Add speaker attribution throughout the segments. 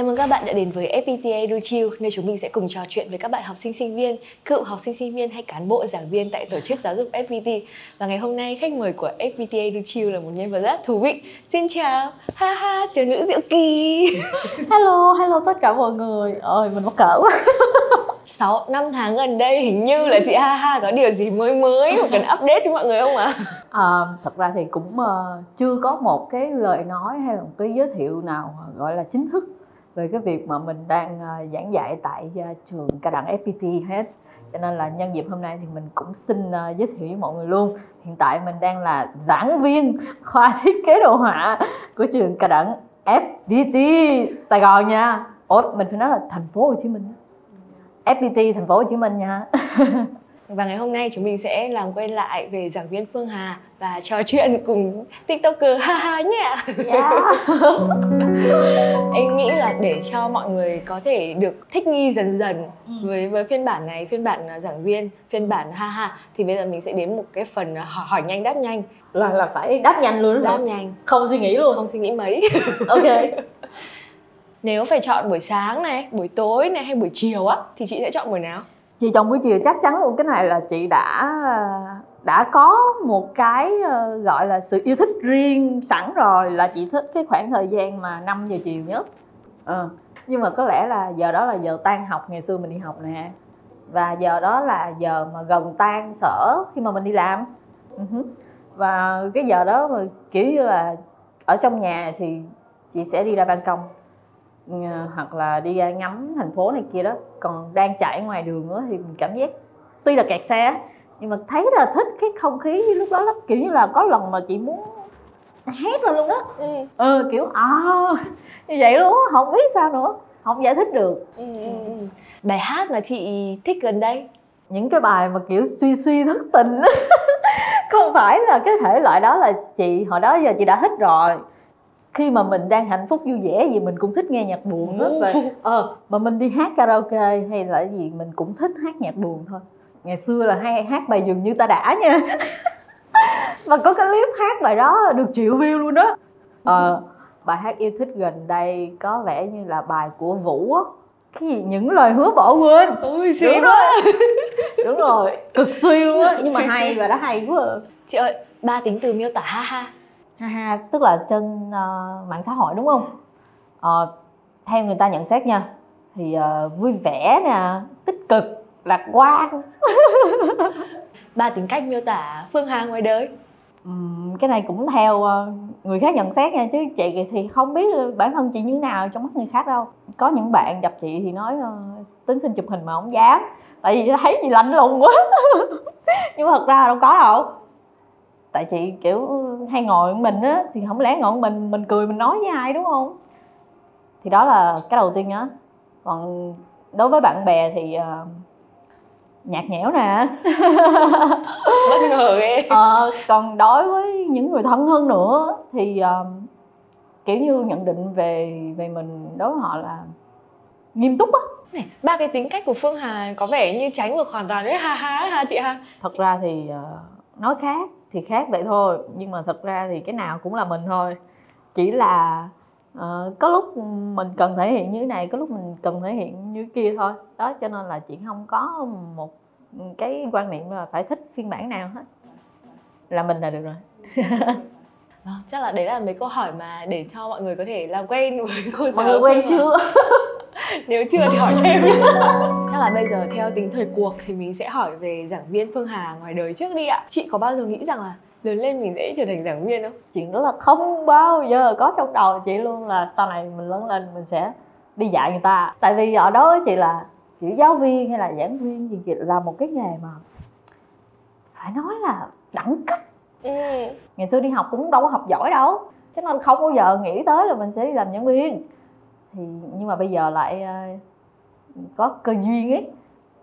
Speaker 1: Chào mừng các bạn đã đến với FPT EduChill, nơi chúng mình sẽ cùng trò chuyện với các bạn học sinh sinh viên, cựu học sinh sinh viên hay cán bộ giảng viên tại tổ chức giáo dục FPT. Và ngày hôm nay khách mời của FPT EduChill là một nhân vật rất thú vị. Xin chào, ha ha, tiểu nữ Diệu Kỳ.
Speaker 2: hello, hello tất cả mọi người. Ôi mình mắc cỡ quá.
Speaker 1: 6 năm tháng gần đây hình như là chị Ha Ha có điều gì mới mới mà cần update cho mọi người không ạ?
Speaker 2: À, thật ra thì cũng uh, chưa có một cái lời nói hay là một cái giới thiệu nào gọi là chính thức về cái việc mà mình đang uh, giảng dạy tại uh, trường cao đẳng FPT hết. Cho nên là nhân dịp hôm nay thì mình cũng xin uh, giới thiệu với mọi người luôn. Hiện tại mình đang là giảng viên khoa thiết kế đồ họa của trường cao đẳng FPT Sài Gòn nha. Ủa mình phải nói là thành phố Hồ Chí Minh FPT thành phố Hồ Chí Minh nha.
Speaker 1: Và ngày hôm nay chúng mình sẽ làm quay lại về giảng viên Phương Hà và trò chuyện cùng tiktoker. Ha ha nhé.
Speaker 2: Yeah.
Speaker 1: em nghĩ là để cho mọi người có thể được thích nghi dần dần ừ. với với phiên bản này phiên bản à, giảng viên phiên bản ha ha thì bây giờ mình sẽ đến một cái phần hỏi, hỏi nhanh đáp nhanh.
Speaker 2: Là là phải đáp nhanh luôn
Speaker 1: đáp nhanh.
Speaker 2: Không suy nghĩ luôn.
Speaker 1: Không suy nghĩ mấy.
Speaker 2: Ok.
Speaker 1: Nếu phải chọn buổi sáng này buổi tối này hay buổi chiều á thì chị sẽ chọn buổi nào
Speaker 2: chị chồng buổi chiều chắc chắn luôn, cái này là chị đã đã có một cái ờ, gọi là sự yêu thích riêng sẵn rồi, là chị thích cái khoảng thời gian mà 5 giờ chiều nhất. Ừ. nhưng mà có lẽ là giờ đó là giờ tan học, ngày xưa mình đi học nè. Và giờ đó là giờ mà gần tan sở khi mà mình đi làm. Ừ Và cái giờ đó mà kiểu như là ở trong nhà thì chị sẽ đi ra ban công hoặc là đi ra ngắm thành phố này kia đó. Còn đang chạy ngoài đường đó thì mình cảm giác tuy là kẹt xe nhưng mà thấy là thích cái không khí lúc đó lắm. Kiểu như là có lần mà chị muốn hét lên luôn đó. Ừ, ừ kiểu à như vậy luôn á không biết sao nữa không giải thích được. Ừ, ừ,
Speaker 1: ừ. bài hát mà chị thích gần đây.
Speaker 2: Những cái bài mà kiểu suy suy thất tình không phải là cái thể loại đó là chị hồi đó giờ chị đã thích rồi khi mà mình đang hạnh phúc vui vẻ gì mình cũng thích nghe nhạc buồn hết. Và ờ mà mình đi hát karaoke hay là gì mình cũng thích hát nhạc buồn thôi. Ngày xưa là hay hát bài dường như ta đã nha. Mà có cái clip hát bài đó được triệu view luôn đó. Ờ bài hát yêu thích gần đây có vẻ như là bài của vũ á. Cái gì những lời hứa bỏ quên.
Speaker 1: Ui xíu đúng quá.
Speaker 2: đúng rồi cực suy luôn á. Nhưng mà hay và đã hay quá. À.
Speaker 1: chị ơi ba tính từ miêu tả ha ha
Speaker 2: ha ha tức là trên uh, mạng xã hội đúng không? Uh, theo người ta nhận xét nha thì uh, vui vẻ nè tích cực lạc quan.
Speaker 1: Ba tính cách miêu tả phương hà ngoài đời.
Speaker 2: Uhm, cái này cũng theo ờ, người khác nhận xét nha chứ chị thì không biết bản thân chị như thế nào trong mắt người khác đâu. Có những bạn gặp chị thì nói uh, tính xin chụp hình mà không dám tại vì thấy gì lạnh lùng quá. Nhưng mà thật ra đâu có đâu tại chị kiểu hay ngồi mình á thì không lẽ ngồi mình mình cười mình nói với ai đúng không? Thì đó là cái đầu tiên nhá còn đối với bạn bè thì uh, nhạt nhẽo nè.
Speaker 1: Bất ngờ ghê
Speaker 2: ờ, còn đối với những người thân hơn nữa thì uh, kiểu như nhận định về về mình đối với họ là nghiêm túc á.
Speaker 1: Này ba cái tính cách của phương hà có vẻ như tránh ngược hoàn toàn với ha ha ha chị ha.
Speaker 2: Thật ra thì uh, nói khác thì khác vậy thôi nhưng mà thật ra thì cái nào cũng là mình thôi. Chỉ là uh, có lúc mình cần thể hiện như thế này có lúc mình cần thể hiện như kia thôi. Đó cho nên là chị không có một cái quan niệm là phải thích phiên bản nào hết. Là mình là được rồi.
Speaker 1: Vâng, chắc là đấy là mấy câu hỏi mà để cho mọi người có thể làm quen với cô
Speaker 2: giáo. Mọi người quen chưa?
Speaker 1: Nếu chưa thì hỏi thêm. chắc là bây giờ theo tính thời cuộc thì mình sẽ hỏi về giảng viên Phương Hà ngoài đời trước đi ạ. Chị có bao giờ nghĩ rằng là lớn lên mình sẽ trở thành giảng viên không
Speaker 2: chuyện đó là không bao giờ có trong đầu chị luôn là sau này mình lớn lên mình sẽ đi dạy người ta tại vì ở đó chị là kiểu giáo viên hay là giảng viên gì chị là một cái nghề mà phải nói là đẳng cấp ừ. ngày xưa đi học cũng đâu có học giỏi đâu. Cho nên không bao giờ nghĩ tới là mình sẽ đi làm giảng viên. Thì nhưng mà bây giờ lại uh, có cơ duyên ấy.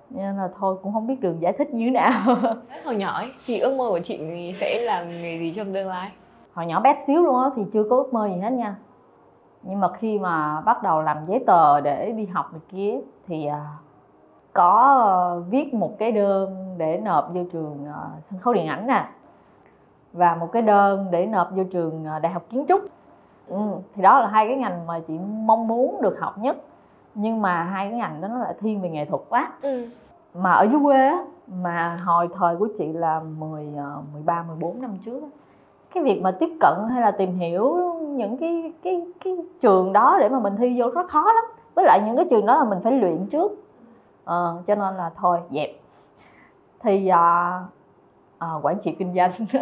Speaker 2: Nên là thôi cũng không biết đường giải thích như thế nào.
Speaker 1: Hồi nhỏ ấy, thì ước mơ của chị sẽ làm nghề gì trong tương lai?
Speaker 2: Hồi nhỏ bé xíu luôn á thì chưa có ước mơ gì hết nha. Nhưng mà khi mà bắt đầu làm giấy tờ để đi học này kia thì à, có viết một cái đơn để nộp vô trường à, sân khấu điện ảnh nè và một cái đơn để nộp vô trường à, đại học kiến trúc. Ừ, thì đó là hai cái ngành mà chị mong muốn được học nhất. Nhưng mà hai cái ngành đó nó lại thiên về nghệ thuật quá.
Speaker 1: Ừ.
Speaker 2: mà ở dưới quê á mà hồi thời của chị là 10 13 14 năm trước á, cái việc mà tiếp cận hay là tìm hiểu những cái cái cái trường đó để mà mình thi vô rất khó lắm. Với lại những cái trường đó là mình phải luyện trước. Ờ, cho nên là thôi dẹp. Thì à, à, quản trị kinh doanh.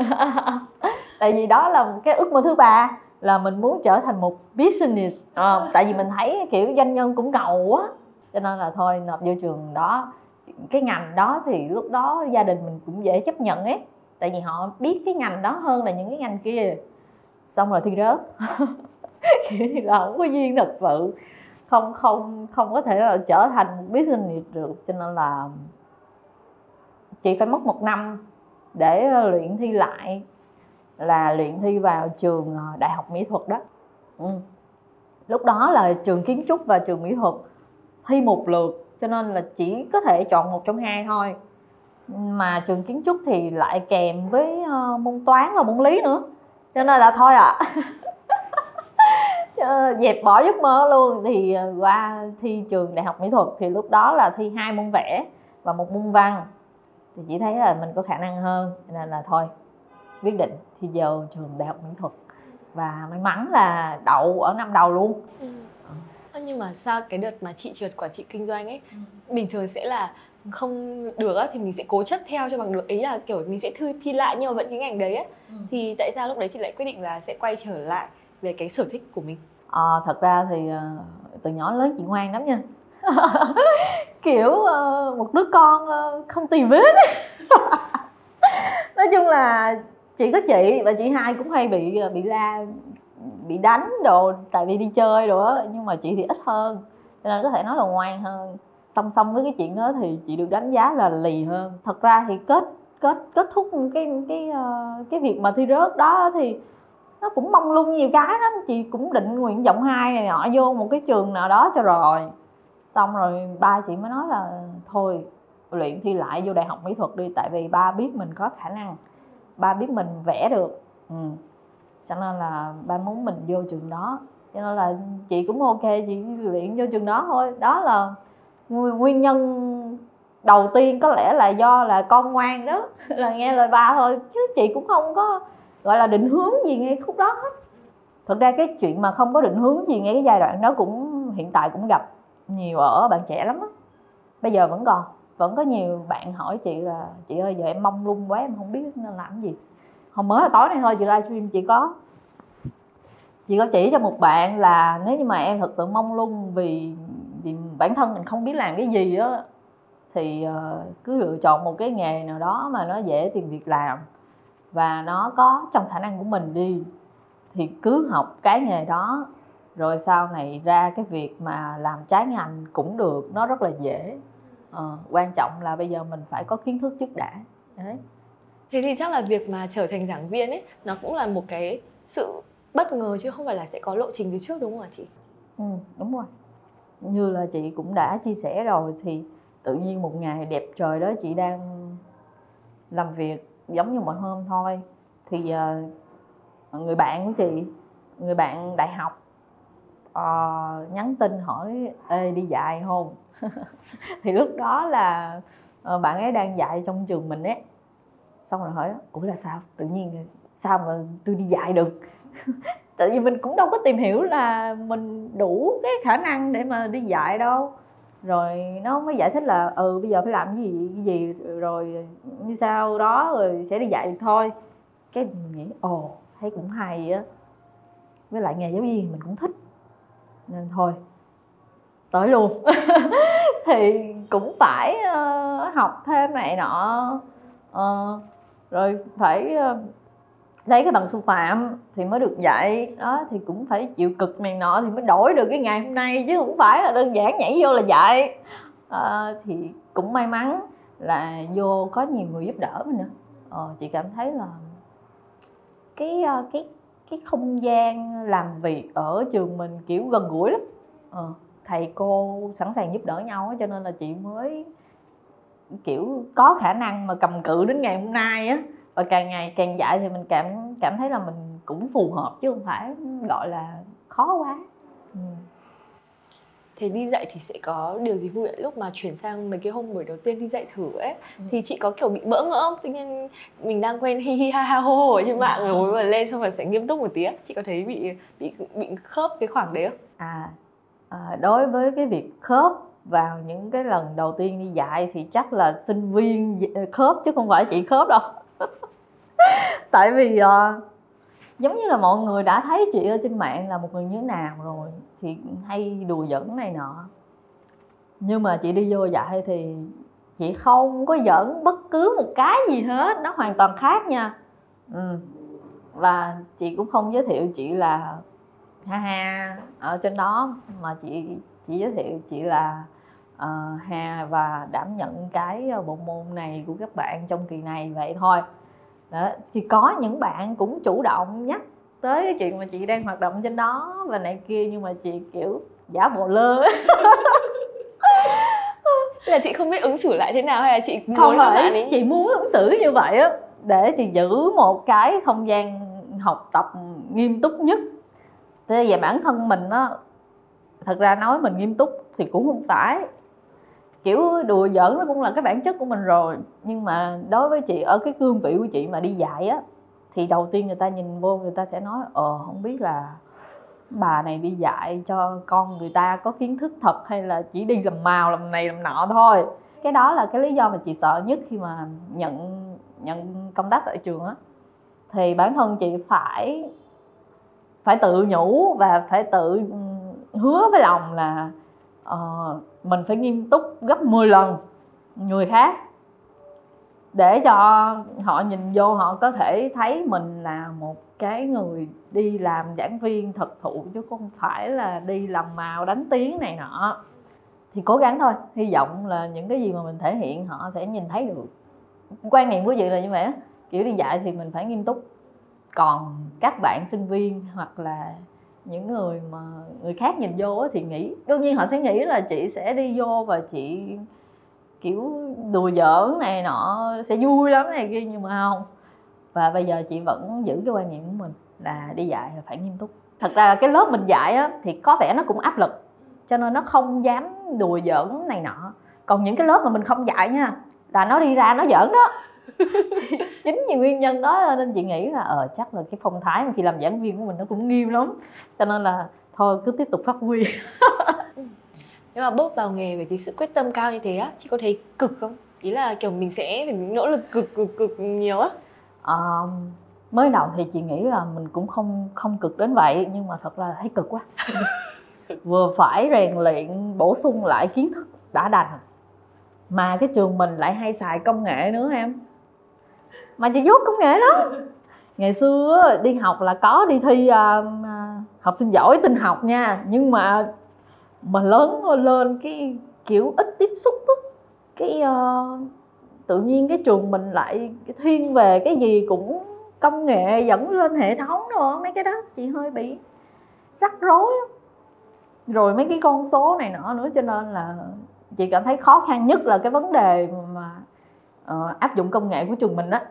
Speaker 2: Tại vì đó là cái ước mơ thứ ba là mình muốn trở thành một business. À, tại vì mình thấy kiểu doanh nhân cũng ngầu quá cho nên là thôi nộp vô trường đó. Cái ngành đó thì lúc đó gia đình mình cũng dễ chấp nhận ấy. Tại vì họ biết cái ngành đó hơn là những cái ngành kia. Xong rồi thi rớt. Kiểu như là không có duyên thật sự. Không không không có thể là trở thành một business được. Cho nên là chị phải mất một năm để ờ, luyện thi lại là luyện thi vào trường ờ, đại học mỹ thuật đó ừ. lúc đó là trường kiến trúc và trường mỹ thuật thi một lượt cho nên là chỉ có thể chọn một trong hai thôi mà trường kiến trúc thì lại kèm với uh, môn toán và môn lý nữa cho nên là thôi ạ à. dẹp bỏ giấc mơ luôn thì qua thi trường đại học mỹ thuật thì lúc đó là thi hai môn vẽ và một môn văn thì chỉ thấy là mình có khả năng hơn nên là thôi quyết định thi vào trường đại học mỹ thuật và may mắn là đậu ở năm đầu luôn ừ.
Speaker 1: nhưng mà sao cái đợt mà chị trượt quản trị kinh doanh ấy ừ. bình thường sẽ là không được á thì mình sẽ cố chấp theo cho bằng được ý là kiểu mình sẽ thi, thi lại nhưng mà vẫn cái ngành đấy á ừ. thì tại sao lúc đấy chị lại quyết định là sẽ quay trở lại về cái sở thích của mình
Speaker 2: à, thật ra thì ờ, từ nhỏ lớn chị ngoan lắm nha kiểu uh, một đứa con uh, không tì vết. Nói chung là chỉ có chị và chị hai cũng hay bị ờ, bị la bị đánh đồ tại vì đi chơi đồ á nhưng mà chị thì ít hơn cho nên có thể nói là ngoan hơn. Song song với cái chuyện đó thì chị được đánh giá là lì hơn. Thật ra thì kết kết kết thúc cái cái cái việc mà thi rớt đó thì nó cũng mong lung nhiều cái lắm. Chị cũng định nguyện vọng hai này nọ vô một cái trường nào đó cho rồi xong rồi ba chị mới nói là thôi, luyện thi lại vô đại học mỹ thuật đi, tại vì ba biết mình có khả năng, ba biết mình vẽ được. Ừ. cho nên là ba muốn mình vô trường đó. Cho nên là chị cũng ok, chị luyện vô trường đó thôi. Đó là nguyên nhân đầu tiên có lẽ là do là con ngoan đó, là nghe lời ba thôi. Chứ chị cũng không có gọi là định hướng gì ngay khúc đó hết. Thực ra cái chuyện mà không có định hướng gì ngay cái giai đoạn đó cũng, hiện tại cũng gặp nhiều ở, bạn trẻ lắm á. Bây giờ vẫn còn, vẫn có nhiều bạn hỏi chị là, chị ơi, giờ em mong lung quá, em không biết nên làm gì. Hôm mới tối nay thôi, chị livestream chị có chị có chỉ cho một bạn là nếu như mà em thật sự mong lung vì vì bản thân mình không biết làm cái gì á, thì ờ, cứ lựa chọn một cái nghề nào đó mà nó dễ tìm việc làm và nó có trong khả năng của mình đi, thì cứ học cái nghề đó rồi sau này ra cái việc mà làm trái ngành cũng được nó rất là dễ. À, quan trọng là bây giờ mình phải có kiến thức trước đã. Đấy.
Speaker 1: Thế thì chắc là việc mà trở thành giảng viên ấy nó cũng là một cái sự bất ngờ chứ không phải là sẽ có lộ trình từ trước đúng không ạ chị?
Speaker 2: Ừ đúng rồi. Như là chị cũng đã chia sẻ rồi thì tự nhiên một ngày đẹp trời đó chị đang làm việc giống như mọi hôm thôi. Thì uh, người bạn của chị người bạn đại học uh, nhắn tin hỏi ê đi dạy không? Thì lúc đó là uh, bạn ấy đang dạy trong trường mình ấy. Xong rồi hỏi ủa là sao? Tự nhiên sao mà tôi đi dạy được? Tại vì mình cũng đâu có tìm hiểu là mình đủ cái khả năng để mà đi dạy đâu. Rồi nó mới giải thích là ừ bây giờ phải làm cái gì cái gì rồi như sao đó rồi sẽ đi dạy được thôi. Cái mình nghĩ ồ thấy cũng hay á. Với lại nghề giáo viên mình cũng thích nên thôi tới luôn. Thì cũng phải uh, học thêm này nọ. Uh, rồi phải uh, lấy cái bằng sư phạm thì mới được dạy. Đó thì cũng phải chịu cực này nọ thì mới đổi được cái ngày hôm nay chứ không phải là đơn giản nhảy vô là dạy. Uh, thì cũng may mắn là vô có nhiều người giúp đỡ mình nữa. Uh, chị cảm thấy là cái uh, cái cái không gian làm việc ở trường mình kiểu gần gũi lắm ờ, thầy cô sẵn sàng giúp đỡ nhau cho nên là chị mới kiểu có khả năng mà cầm cự đến ngày hôm nay á và càng ngày càng dạy thì mình cảm cảm thấy là mình cũng phù hợp chứ không phải gọi là khó quá.
Speaker 1: Thế đi dạy thì sẽ có điều gì vui lúc mà chuyển sang mấy cái hôm buổi đầu tiên đi dạy thử ấy ừ. thì chị có kiểu bị bỡ ngỡ không? Tự nhiên mình đang quen hi hi ha ha hô hô ở trên mạng rồi mà lên xong rồi phải nghiêm túc một tí Chị có thấy bị bị bị khớp cái khoảng đấy không?
Speaker 2: À, à đối với cái việc khớp vào những cái lần đầu tiên đi dạy thì chắc là sinh viên khớp chứ không phải chị khớp đâu tại vì uh, giống như là mọi người đã thấy chị ở trên mạng là một người như thế nào rồi thì hay đùa giỡn này nọ. Nhưng mà chị đi vô dạy thì chị không có giỡn bất cứ một cái gì hết nó hoàn toàn khác nha. Ừ. và chị cũng không giới thiệu chị là ha ha ở trên đó mà chị chỉ giới thiệu chị là ờ, uh, Hà và đảm nhận cái bộ môn này của các bạn trong kỳ này vậy thôi. Đó thì có những bạn cũng chủ động nhắc tới cái chuyện mà chị đang hoạt động trên đó và này kia nhưng mà chị kiểu giả bộ lơ.
Speaker 1: Là chị không biết ứng xử lại thế nào hay là chị
Speaker 2: muốn không phải bạn ấy... chị muốn ứng xử như vậy á để chị giữ một cái không gian học tập nghiêm túc nhất. Thế về bản thân mình á thật ra nói mình nghiêm túc thì cũng không phải. Kiểu đùa giỡn nó cũng là cái bản chất của mình rồi nhưng mà đối với chị ở cái cương vị của chị mà đi dạy á thì đầu tiên người ta nhìn vô người ta sẽ nói ờ không biết là bà này đi dạy cho con người ta có kiến thức thật hay là chỉ đi làm màu làm này làm nọ thôi. Cái đó là cái lý do mà chị sợ nhất khi mà nhận nhận công tác tại trường á. Thì bản thân chị phải phải tự nhủ và phải tự hứa với lòng là uh, mình phải nghiêm túc gấp 10 lần người khác để cho họ nhìn vô, họ có thể thấy mình là một cái người đi làm giảng viên thực thụ, chứ không phải là đi làm màu đánh tiếng này nọ. Thì cố gắng thôi, hy vọng là những cái gì mà mình thể hiện, họ sẽ nhìn thấy được. Quan niệm của chị là như vậy kiểu đi dạy thì mình phải nghiêm túc. Còn các bạn sinh viên hoặc là những người mà người khác nhìn vô thì nghĩ, đương nhiên họ sẽ nghĩ là chị sẽ đi vô và chị kiểu đùa giỡn này nọ sẽ vui lắm này kia nhưng mà không. Và bây giờ chị vẫn giữ cái quan niệm của mình là đi dạy là phải nghiêm túc. Thật ra cái lớp mình dạy á, thì có vẻ nó cũng áp lực cho nên nó không dám đùa giỡn này nọ. Còn những cái lớp mà mình không dạy nha là nó đi ra nó giỡn đó. Chính vì nguyên nhân đó nên chị nghĩ là ờ chắc là cái phong thái mà khi làm giảng viên của mình nó cũng nghiêm lắm. Cho nên là thôi cứ tiếp tục phát huy.
Speaker 1: nếu mà bước vào nghề với cái sự quyết tâm cao như thế á chị có thấy cực không? Ý là kiểu mình sẽ phải nỗ lực cực cực cực nhiều á.
Speaker 2: À, mới đầu thì chị nghĩ là mình cũng không không cực đến vậy nhưng mà thật là thấy cực quá. Vừa phải rèn luyện bổ sung lại kiến thức đã đành mà cái trường mình lại hay xài công nghệ nữa em. Mà chị dốt công nghệ lắm. Ngày xưa đi học là có đi thi uh, học sinh giỏi tin học nha nhưng mà mà lớn lên cái kiểu ít tiếp xúc đó. cái uh, tự nhiên cái trường mình lại thiên về cái gì cũng công nghệ dẫn lên hệ thống rồi mấy cái đó chị hơi bị rắc rối rồi mấy cái con số này nọ nữa cho nên là chị cảm thấy khó khăn nhất là cái vấn đề mà uh, áp dụng công nghệ của trường mình á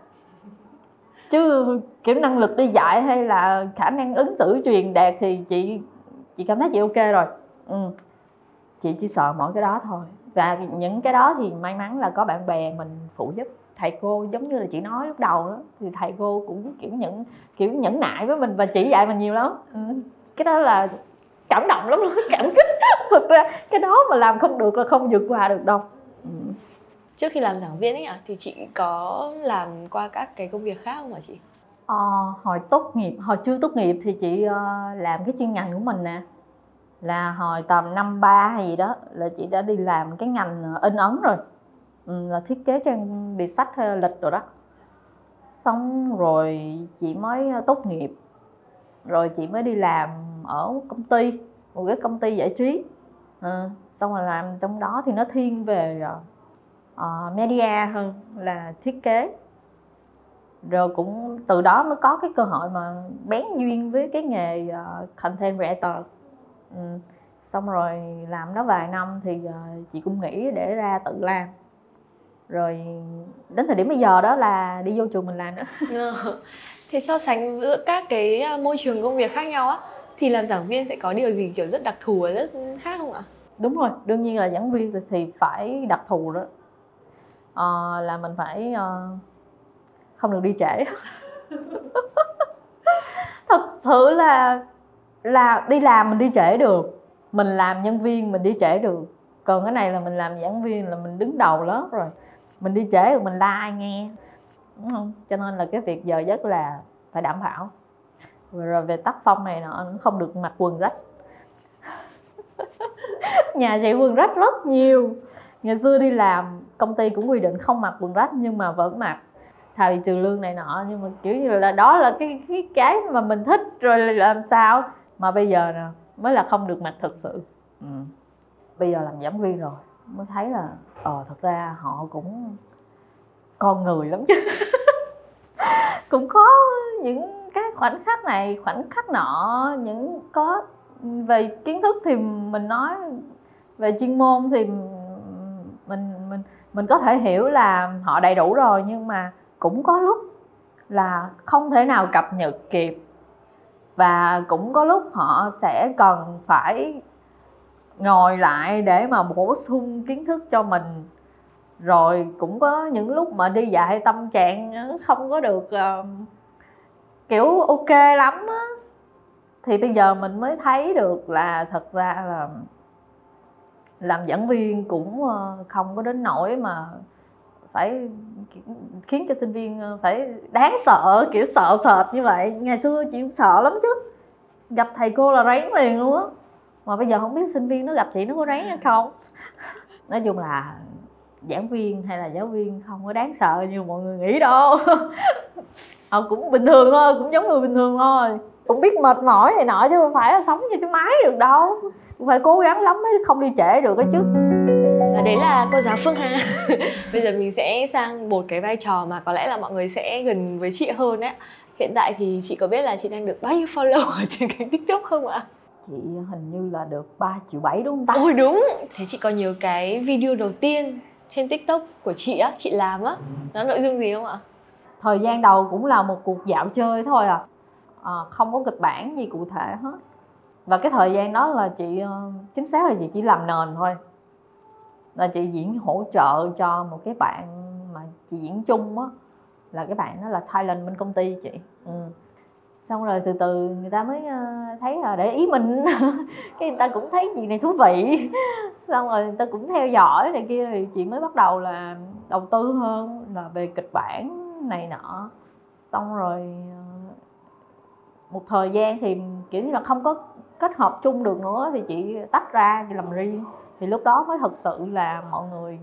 Speaker 2: chứ kiểu năng lực đi dạy hay là khả năng ứng xử truyền đạt thì chị chị cảm thấy chị ok rồi ừ. chị chỉ sợ mỗi cái đó thôi. Và những cái đó thì may mắn là có bạn bè mình phụ giúp. Thầy cô giống như là chị nói lúc đầu đó thì thầy cô cũng kiểu nhẫn kiểu nhẫn nại với mình và chỉ dạy mình nhiều lắm. Ừ. cái đó là cảm động lắm luôn cảm kích. Thực ra cái đó mà làm không được là không vượt qua được đâu. Ừ.
Speaker 1: trước khi làm giảng viên ấy à, thì chị có làm qua các cái công việc khác không hả chị?
Speaker 2: À, hồi tốt nghiệp hồi chưa tốt nghiệp thì chị uh, làm cái chuyên ngành của mình nè là hồi tầm năm ba hay gì đó là chị đã đi làm cái ngành in ấn rồi. Ừ, là thiết kế trang bìa sách hay lịch rồi đó. Xong rồi chị mới ờ, tốt nghiệp. Rồi chị mới đi làm ở công ty một cái công ty giải trí. Ừ, xong rồi làm trong đó thì nó thiên về uh, media hơn là thiết kế. Rồi cũng từ đó mới có cái cơ hội mà bén duyên với cái nghề uh, content creator ừ. xong rồi làm đó vài năm thì uh, chị cũng nghĩ để ra tự làm. Rồi đến thời điểm bây giờ đó là đi vô trường mình làm nữa.
Speaker 1: Thế so sánh giữa các cái à, môi trường công việc khác nhau á thì làm giảng viên sẽ có điều gì kiểu rất đặc thù và rất khác không ạ?
Speaker 2: đúng rồi đương nhiên là giảng viên thì- thì phải đặc thù đó. Ờ, là mình phải ờ, không được đi trễ. Thật sự là là đi làm mình đi trễ được. Mình làm nhân viên mình đi trễ được. Còn cái này là mình làm giảng viên là mình đứng đầu lớp rồi. Mình đi trễ rồi mình la ai nghe. Đúng không? Cho nên là cái việc giờ giấc là phải đảm bảo. Rồi về tác phong này nọ không được mặc quần rách. Nhà chị quần rách rất nhiều. Ngày xưa đi làm, công ty cũng quy định không mặc quần rách nhưng mà vẫn mặc. Thời trừ lương này nọ, nhưng mà kiểu như là đó là cái cái cái mà mình thích. Rồi làm sao? Mà bây giờ nè, mới là không được mặt thật sự. Ừ. bây giờ làm giảng viên rồi, mới thấy là ờ thật ra họ cũng con người lắm chứ. Cũng có những cái khoảnh khắc này, khoảnh khắc nọ, những có về kiến thức thì mình nói, về chuyên môn thì mình mình mình có thể hiểu là họ đầy đủ rồi, nhưng mà cũng có lúc là không thể nào cập nhật kịp và cũng có lúc họ sẽ cần phải ngồi lại để mà bổ sung kiến thức cho mình. Rồi cũng có những lúc mà đi dạy tâm trạng ờ, không có được uh, kiểu ok lắm á. Thì bây giờ mình mới thấy được là thật ra là làm giảng viên cũng ờ, không có đến nỗi mà phải khiến cho sinh viên ờ, phải đáng sợ, kiểu sợ sệt như vậy. Ngày xưa chị cũng sợ lắm chứ. Gặp thầy cô là rén liền luôn á. Mà bây giờ không biết sinh viên nó gặp chị nó có rén hay không. Nói chung là giảng viên hay là giáo viên không có đáng sợ như mọi người nghĩ đâu. Họ ờ, cũng bình thường thôi, cũng giống người bình thường thôi. Cũng biết mệt mỏi này nọ chứ không phải là sống như cái máy được đâu. Cũng phải cố gắng lắm mới không đi trễ được cái chứ.
Speaker 1: Và đấy là cô giáo Phương Hà. Bây giờ mình sẽ sang một cái vai trò mà có lẽ là mọi người sẽ gần với chị hơn đấy. Hiện tại thì chị có biết là chị đang được bao nhiêu follow ở trên kênh TikTok không ạ?
Speaker 2: chị hình như là được 3 triệu bảy đúng không ta
Speaker 1: Ôi đúng. Thế chị có nhớ cái video đầu tiên trên TikTok của chị á, chị làm á, nó nội dung gì không ạ?
Speaker 2: thời gian đầu cũng là một cuộc dạo chơi thôi à, à không có kịch bản gì cụ thể hết và cái thời gian đó là chị ờ, chính xác là chị chỉ làm nền thôi là chị diễn hỗ trợ cho một cái bạn mà chị diễn chung á, là cái bạn đó là Thailand bên công ty chị. Ừ. xong rồi từ từ người ta mới ờ, thấy là để ý mình. Cái người ta cũng thấy chị này thú vị. Xong rồi người ta cũng theo dõi này kia thì chị mới bắt đầu là đầu tư hơn, là về kịch bản này nọ. Xong rồi ờ, một thời gian thì, kiểu như là, không có kết hợp chung được nữa thì chị tách ra chị làm riêng. Thì lúc đó mới thật sự là mọi người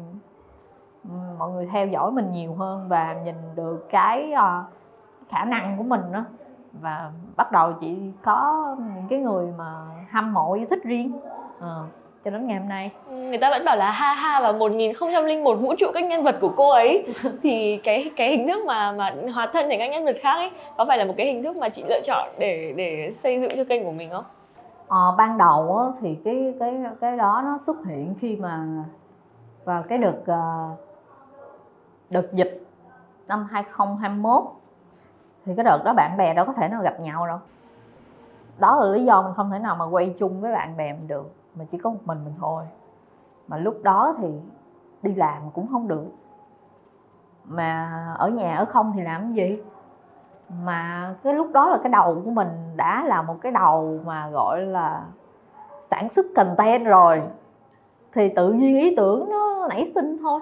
Speaker 2: mọi người theo dõi mình nhiều hơn và nhìn được cái ờ, khả năng của mình đó và bắt đầu chị có những cái người mà hâm mộ, yêu thích riêng. À cho đến ngày hôm nay.
Speaker 1: Người ta vẫn bảo là ha ha và 1001 vũ trụ các nhân vật của cô ấy. Thì cái cái hình thức mà mà hóa thân thành các nhân vật khác ấy có phải là một cái hình thức mà chị lựa chọn để để xây dựng cho kênh của mình không?
Speaker 2: Ờ, ban đầu á, thì cái cái cái đó nó xuất hiện khi mà vào cái đợt ờ, đợt dịch năm 2021 thì cái đợt đó bạn bè đâu có thể nào gặp nhau đâu. Đó là lý do mình không thể nào mà quay chung với bạn bè mình được mà chỉ có một mình mình thôi. Mà lúc đó thì đi làm cũng không được. Mà ở nhà ở không thì làm cái gì? Mà cái lúc đó là cái đầu của mình đã là một cái đầu mà gọi là sản xuất content rồi. Thì tự nhiên ý tưởng nó nảy sinh thôi.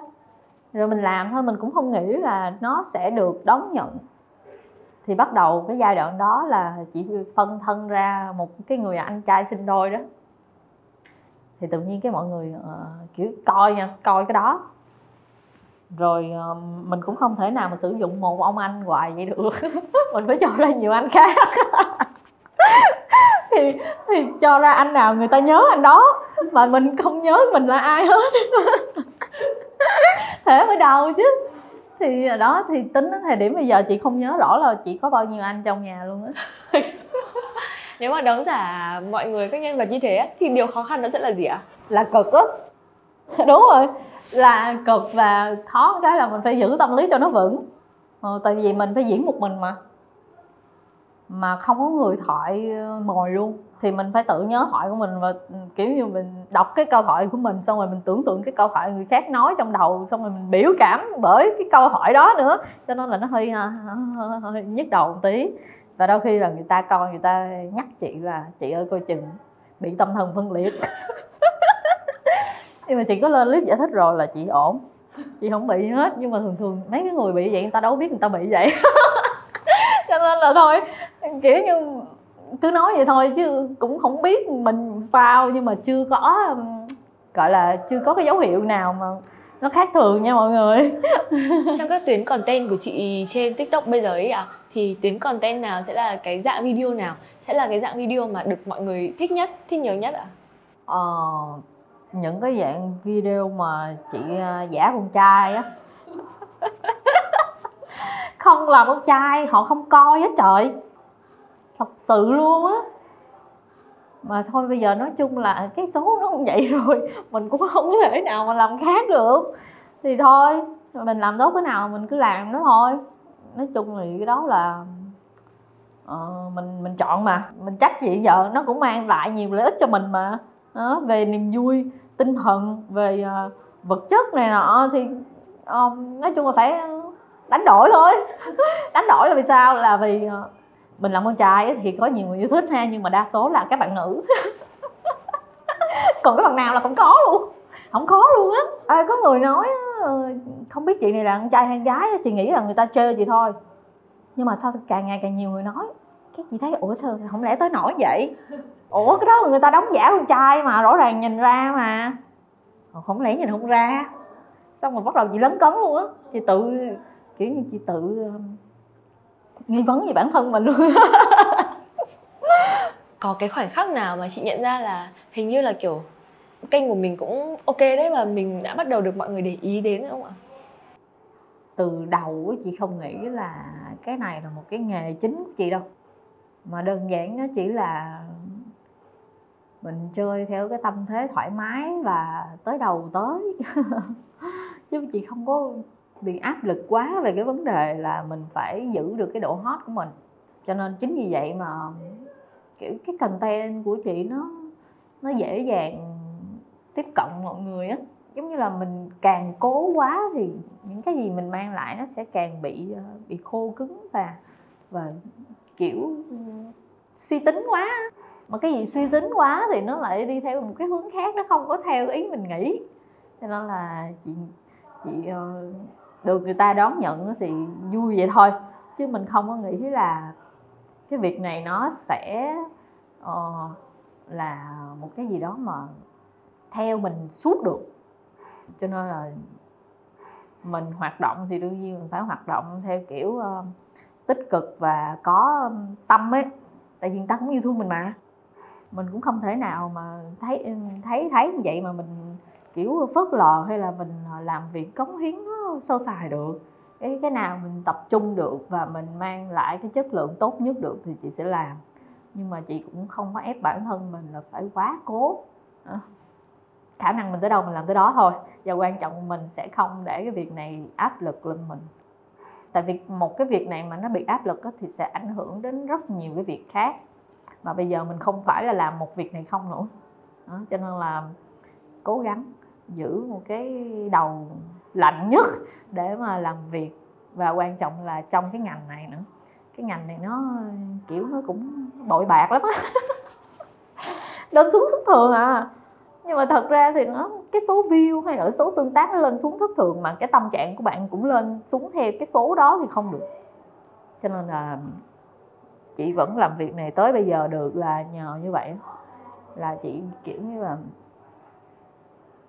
Speaker 2: Rồi mình làm thôi, mình cũng không nghĩ là nó sẽ được đón nhận. Thì bắt đầu cái giai đoạn đó là chị phân thân ra một cái người anh trai sinh đôi đó thì tự nhiên cái mọi người uh, kiểu coi nha coi cái đó. Rồi uh, mình cũng không thể nào mà sử dụng một ông anh hoài vậy được. Mình phải cho ra nhiều anh khác. Thì thì cho ra anh nào người ta nhớ anh đó mà mình không nhớ mình là ai hết. Thế mới đầu chứ. Thì ờ, đó thì tính đến thời điểm bây giờ chị không nhớ rõ là chị có bao nhiêu anh trong nhà luôn á.
Speaker 1: Nếu mà đóng giả mọi người các nhân vật như thế thì điều khó khăn nó sẽ là gì ạ?
Speaker 2: là cực á. Đúng rồi. Là cực và khó. Cái là mình phải giữ tâm lý cho nó vững. Ờ, tại vì mình phải diễn một mình mà. Mà không có người thoại ờ, mồi luôn. Thì mình phải tự nhớ thoại của mình và ừ, kiểu như mình đọc cái câu thoại của mình xong rồi mình tưởng tượng cái câu thoại người khác nói trong đầu xong rồi mình biểu cảm bởi cái câu thoại đó nữa. Cho nên là nó hơi hơi, hơi, hơi nhức đầu một tí và đôi khi là người ta coi, người ta nhắc chị là, chị ơi, coi chừng bị tâm thần phân liệt. Nhưng mà chị có lên clip giải thích rồi là chị ổn. Chị không bị hết, nhưng mà thường thường mấy cái người bị vậy người ta đâu biết người ta bị vậy. Cho nên là thôi, kiểu như cứ nói vậy thôi chứ cũng không biết mình sao, nhưng mà chưa có, gọi là chưa có cái dấu hiệu nào mà nó khác thường nha mọi người.
Speaker 1: Trong các tuyến content của chị trên tiktok bây giờ ấy ạ à, thì tuyến content nào sẽ là cái dạng video nào? Sẽ là cái dạng video mà được mọi người thích nhất thích nhiều nhất ạ? À?
Speaker 2: ờ, những cái dạng video mà chị à, giả con trai á. Không là con trai họ không coi á trời. Thật sự luôn á mà thôi bây giờ nói chung là cái số nó cũng vậy rồi mình cũng không thể nào mà làm khác được. Thì thôi mình làm tốt cái nào mình cứ làm nó thôi. Nói chung thì cái đó là uh, mình mình chọn mà. Mình chắc gì giờ nó cũng mang lại nhiều lợi ích cho mình mà. Đó, về niềm vui tinh thần về uh, vật chất này nọ thì uh, nói chung là phải đánh đổi thôi. Đánh đổi là vì sao? Là vì uh, mình làm con trai thì có nhiều người yêu thích ha nhưng mà đa số là các bạn nữ. Còn cái bạn nào là không có luôn không có luôn á. À, có người nói ờ, không biết chị này là con trai hay con gái chị nghĩ là người ta chơi chị thôi. Nhưng mà sao càng ngày càng nhiều người nói cái chị thấy ủa sao không lẽ tới nổi vậy? Ủa cái đó là người ta đóng giả con trai mà rõ ràng nhìn ra mà. Không lẽ nhìn không ra. Xong rồi bắt đầu chị lấn cấn luôn á. Chị tự kiểu như chị tự nghi vấn về bản thân mình luôn.
Speaker 1: Có cái khoảnh khắc nào mà chị nhận ra là hình như là kiểu kênh của mình cũng ok đấy và mình đã bắt đầu được mọi người để ý đến không ạ?
Speaker 2: Từ đầu chị không nghĩ là cái này là một cái nghề chính của chị đâu. Mà đơn giản nó chỉ là mình chơi theo cái tâm thế thoải mái và tới đầu tới. Chứ chị không có bị áp lực quá về cái vấn đề là mình phải giữ được cái độ hot của mình. Cho nên chính vì vậy mà, kiểu, cái content của chị nó nó dễ dàng tiếp cận mọi người á. Giống như là mình càng cố quá thì những cái gì mình mang lại nó sẽ càng bị ờ, bị khô cứng và và, kiểu, suy tính quá. Mà cái gì suy tính quá thì nó lại đi theo một cái hướng khác, nó không có theo ý mình nghĩ. Cho nên là chị chị ờ, được người ta đón nhận thì vui vậy thôi. Chứ mình không có nghĩ là cái việc này nó sẽ uh, là một cái gì đó mà theo mình suốt được. Cho nên là mình hoạt động thì đương nhiên mình phải hoạt động theo kiểu uh, tích cực và có tâm ấy. Tại vì người ta cũng yêu thương mình mà. Mình cũng không thể nào mà thấy thấy thấy như vậy mà mình kiểu phớt lờ hay là mình ờ, làm việc cống hiến nó sâu sài được. Cái cái nào mình tập trung được và mình mang lại cái chất lượng tốt nhất được thì chị sẽ làm. Nhưng mà chị cũng không có ép bản thân mình là phải quá cố. Ờ. Khả năng mình tới đâu mình làm tới đó thôi. Và quan trọng mình sẽ không để cái việc này áp lực lên mình. Tại vì một cái việc này mà nó bị áp lực thì sẽ ảnh hưởng đến rất nhiều cái việc khác. Mà bây giờ mình không phải là làm một việc này không nữa. Đó, cho nên là cố gắng giữ một cái đầu lạnh nhất để mà làm việc. Và quan trọng là trong cái ngành này nữa. Cái ngành này nó, kiểu, nó cũng bội bạc lắm á. Lên xuống thất thường à. Nhưng mà thật ra thì nó, cái số view hay là số tương tác nó lên xuống thất thường mà cái tâm trạng của bạn cũng lên xuống theo cái số đó thì không được. Cho nên là chị vẫn làm việc này tới bây giờ được là nhờ như vậy. Là chị, kiểu như là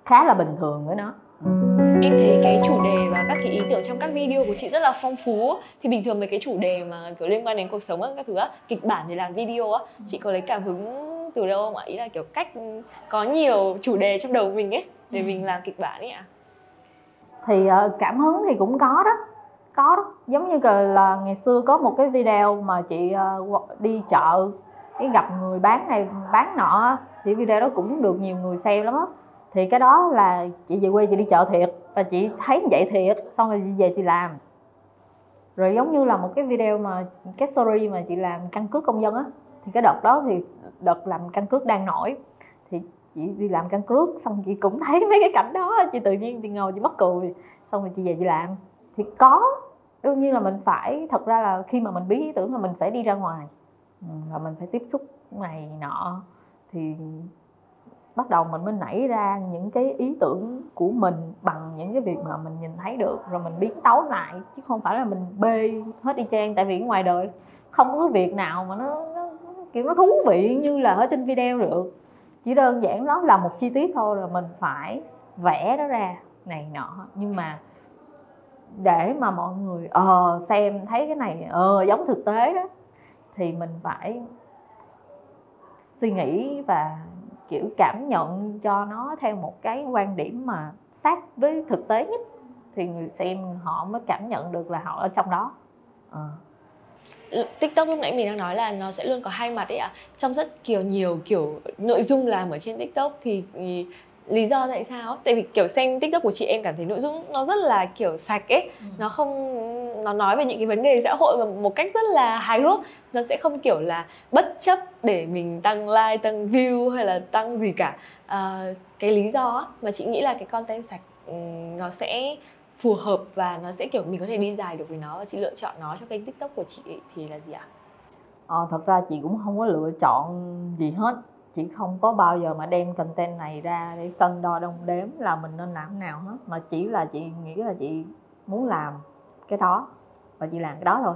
Speaker 2: khá là bình thường với nó.
Speaker 1: Em thấy cái chủ đề và các cái ý tưởng trong các video của chị rất là phong phú. Thì bình thường mấy cái chủ đề mà kiểu liên quan đến cuộc sống các thứ á kịch bản để làm video á chị có lấy cảm hứng từ đâu không ạ? Ý là kiểu cách có nhiều chủ đề trong đầu mình ấy để ừ. mình làm kịch bản ấy ạ.
Speaker 2: Thì uh, cảm hứng thì cũng có đó có đó. Giống như là ngày xưa có một cái video mà chị uh, đi chợ cái gặp người bán này bán nọ thì video đó cũng được nhiều người xem lắm á thì cái đó là chị về quê chị đi chợ thiệt và chị thấy vậy thiệt, xong rồi chị về chị làm. Rồi giống như là một cái video mà, cái story mà chị làm căn cước công dân á, thì cái đợt đó thì đợt làm căn cước đang nổi. Thì chị đi làm căn cước, xong chị cũng thấy mấy cái cảnh đó, chị tự nhiên chị ngồi chị mất cười, xong rồi chị về chị làm. Thì có, đương nhiên là mình phải, thật ra là khi mà mình biết ý tưởng là mình phải đi ra ngoài ừ, và mình phải tiếp xúc này nọ, thì bắt đầu mình mới nảy ra những cái ý tưởng của mình bằng những cái việc mà mình nhìn thấy được rồi mình biến tấu lại chứ không phải là mình bê hết đi trang tại vì ngoài đời không có việc nào mà nó, nó kiểu nó thú vị như là ở trên video được. Chỉ đơn giản đó là một chi tiết thôi là mình phải vẽ nó ra này nọ. Nhưng mà để mà mọi người ờ uh, xem thấy cái này ờ uh, giống thực tế đó thì mình phải suy nghĩ và kiểu, cảm nhận cho nó theo một cái quan điểm mà sát với thực tế nhất, thì người xem họ mới cảm nhận được là họ ở trong đó à.
Speaker 1: TikTok lúc nãy mình đang nói là nó sẽ luôn có hai mặt ấy ạ. À. Trong rất kiểu nhiều kiểu nội dung làm ở trên TikTok thì lý do tại sao tại vì kiểu xem tiktok của chị em cảm thấy nội dung nó rất là kiểu sạch ấy. Ừ. nó không nó nói về những cái vấn đề xã hội mà một cách rất là hài hước. Nó sẽ không kiểu là bất chấp để mình tăng like tăng view hay là tăng gì cả. À, cái lý do mà chị nghĩ là cái content sạch nó sẽ phù hợp và nó sẽ kiểu mình có thể đi dài được với nó và chị lựa chọn nó cho kênh tiktok của chị thì là gì ạ?
Speaker 2: Ờ, thật ra chị cũng không có lựa chọn gì hết chị không có bao giờ mà đem content này ra để cân đo đong đếm là mình nên làm nào hết, mà chỉ là chị nghĩ là chị muốn làm cái đó và chị làm cái đó thôi.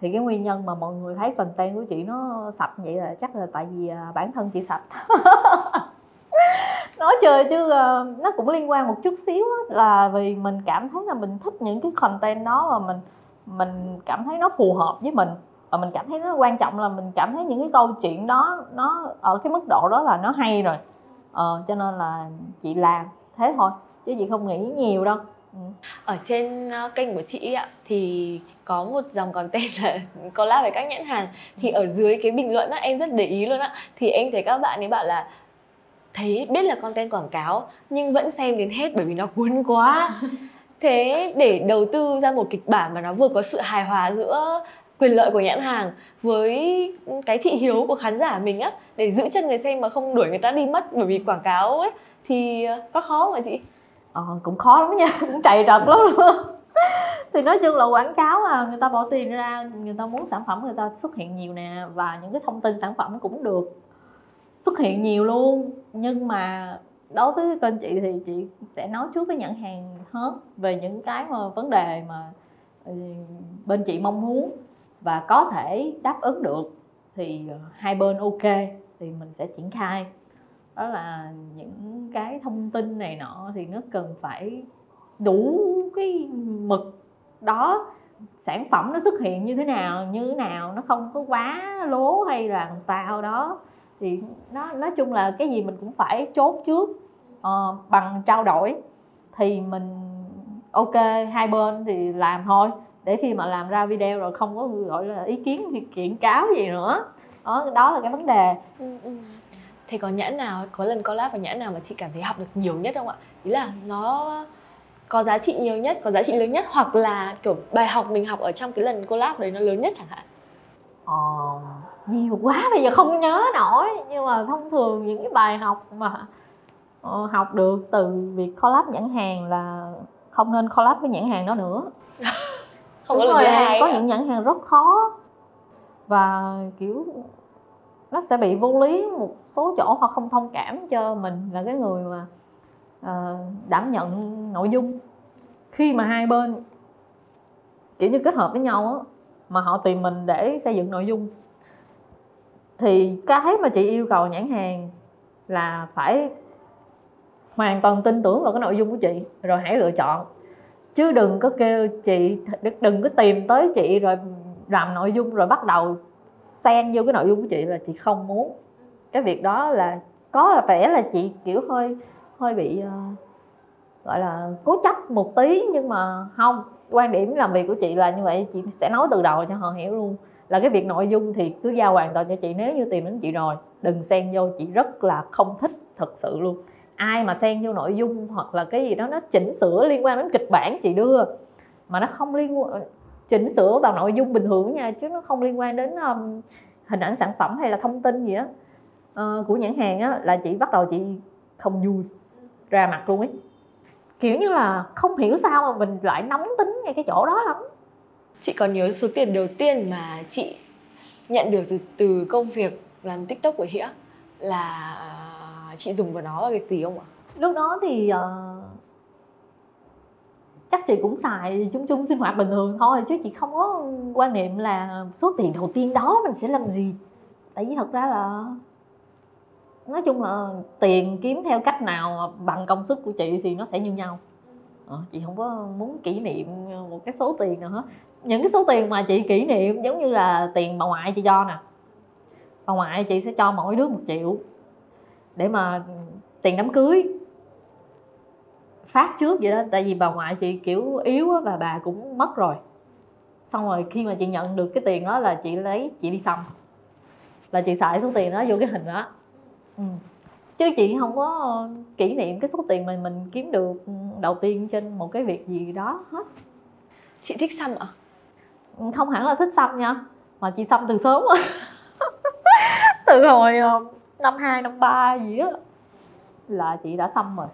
Speaker 2: Thì cái nguyên nhân mà mọi người thấy content của chị nó sạch vậy là chắc là tại vì à, bản thân chị sạch. Nói chơi chứ à, nó cũng liên quan một chút xíu là vì mình cảm thấy là mình thích những cái content đó và mình mình cảm thấy nó phù hợp với mình và mình cảm thấy nó quan trọng là mình cảm thấy những cái câu chuyện đó nó ở cái mức độ đó là nó hay rồi. Ờ, cho nên là chị làm thế thôi chứ chị không nghĩ nhiều đâu.
Speaker 1: Ừ. ở trên ờ, kênh của chị ạ thì có một dòng content là collab với các nhãn hàng. Thì ở dưới cái bình luận á em rất để ý luôn á. Thì em thấy các bạn ấy bảo là thấy biết là content quảng cáo nhưng vẫn xem đến hết bởi vì nó cuốn quá. Thế để đầu tư ra một kịch bản mà nó vừa có sự hài hòa giữa quyền lợi của nhãn hàng với cái thị hiếu của khán giả mình á để giữ chân người xem mà không đuổi người ta đi mất bởi vì quảng cáo ấy thì ờ, có khó không ạ chị?
Speaker 2: Ờ, cũng khó lắm nha, cũng chạy trật lắm luôn. Thì nói chung là quảng cáo à người ta bỏ tiền ra người ta muốn sản phẩm người ta xuất hiện nhiều nè và những cái thông tin sản phẩm cũng được xuất hiện nhiều luôn. Nhưng mà đối với kênh chị thì chị sẽ nói trước với nhãn hàng hết về những cái mà vấn đề mà ừ, bên chị mong muốn và có thể đáp ứng được thì ờ, hai bên ok thì mình sẽ triển khai. Đó là những cái thông tin này nọ thì nó cần phải đủ cái mực đó. Sản phẩm nó xuất hiện như thế nào như thế nào nó không có quá lố hay là làm sao đó. Thì nó nói chung là cái gì mình cũng phải chốt trước uh, bằng trao đổi. Thì mình ok hai bên thì làm thôi để khi mà làm ra video rồi không có gọi là ý kiến thì kiện cáo gì nữa. Đó đó là cái vấn đề. Ừ,
Speaker 1: ừ. thế có nhãn nào có lần collab và nhãn nào mà chị cảm thấy học được nhiều nhất không ạ? Ý là nó có giá trị nhiều nhất có giá trị lớn nhất hoặc là kiểu bài học mình học ở trong cái lần collab đấy nó lớn nhất chẳng hạn?
Speaker 2: Ờ, nhiều quá bây giờ không nhớ nổi. Nhưng mà thông thường những cái bài học mà uh, học được từ việc collab nhãn hàng là không nên collab với nhãn hàng đó nữa không Đúng có lần thứ hai có những nhãn hàng rất khó. Và kiểu nó sẽ bị vô lý một số chỗ hoặc không thông cảm cho mình là cái người mà uh, đảm nhận nội dung. Khi mà hai bên kiểu như kết hợp với nhau á mà họ tìm mình để xây dựng nội dung thì cái mà chị yêu cầu nhãn hàng là phải hoàn toàn tin tưởng vào cái nội dung của chị rồi hãy lựa chọn chứ đừng có kêu chị đừng có tìm tới chị rồi làm nội dung rồi bắt đầu xen vô cái nội dung của chị là chị không muốn. Cái việc đó là có là vẻ là chị kiểu hơi hơi bị uh, gọi là cố chấp một tí nhưng mà không. Quan điểm làm việc của chị là như vậy chị sẽ nói từ đầu cho họ hiểu luôn. Là cái việc nội dung thì cứ giao hoàn toàn cho chị nếu như tìm đến chị rồi đừng xen vô chị rất là không thích thật sự luôn ai mà xen vô nội dung hoặc là cái gì đó nó chỉnh sửa liên quan đến kịch bản chị đưa. Mà nó không liên quan chỉnh sửa vào nội dung bình thường nha chứ nó không liên quan đến um, hình ảnh sản phẩm hay là thông tin gì á. Uh, của nhãn hàng á là chị bắt đầu chị không vui ra mặt luôn ấy. Kiểu như là không hiểu sao mà mình lại nóng tính ngay cái chỗ đó lắm.
Speaker 1: Chị còn nhớ số tiền đầu tiên mà chị nhận được từ từ công việc làm tiktok của hĩa là chị dùng vào nó là việc gì không ạ?
Speaker 2: Lúc đó thì uh, chắc chị cũng xài chung chung sinh hoạt bình thường thôi chứ chị không có quan niệm là số tiền đầu tiên đó mình sẽ làm gì. Tại vì thật ra là nói chung là tiền kiếm theo cách nào bằng công sức của chị thì nó sẽ như nhau. Ờ, chị không có muốn kỷ niệm một cái số tiền nào hết. Những cái số tiền mà chị kỷ niệm giống như là tiền bà ngoại chị cho nè. Bà ngoại chị sẽ cho mỗi đứa một triệu để mà tiền đám cưới phát trước vậy đó. Tại vì bà ngoại chị kiểu yếu á, và bà cũng mất rồi. Xong rồi khi mà chị nhận được cái tiền đó là chị lấy chị đi xăm. Là chị xài số tiền đó vô cái hình đó. Ừ. chứ chị không có kỷ niệm cái số tiền mà mình kiếm được đầu tiên trên một cái việc gì đó hết.
Speaker 1: Chị thích xăm ạ?
Speaker 2: À? không hẳn là thích xăm nha mà chị xăm từ sớm từ hồi ờ, năm hai năm ba gì á là chị đã xăm rồi.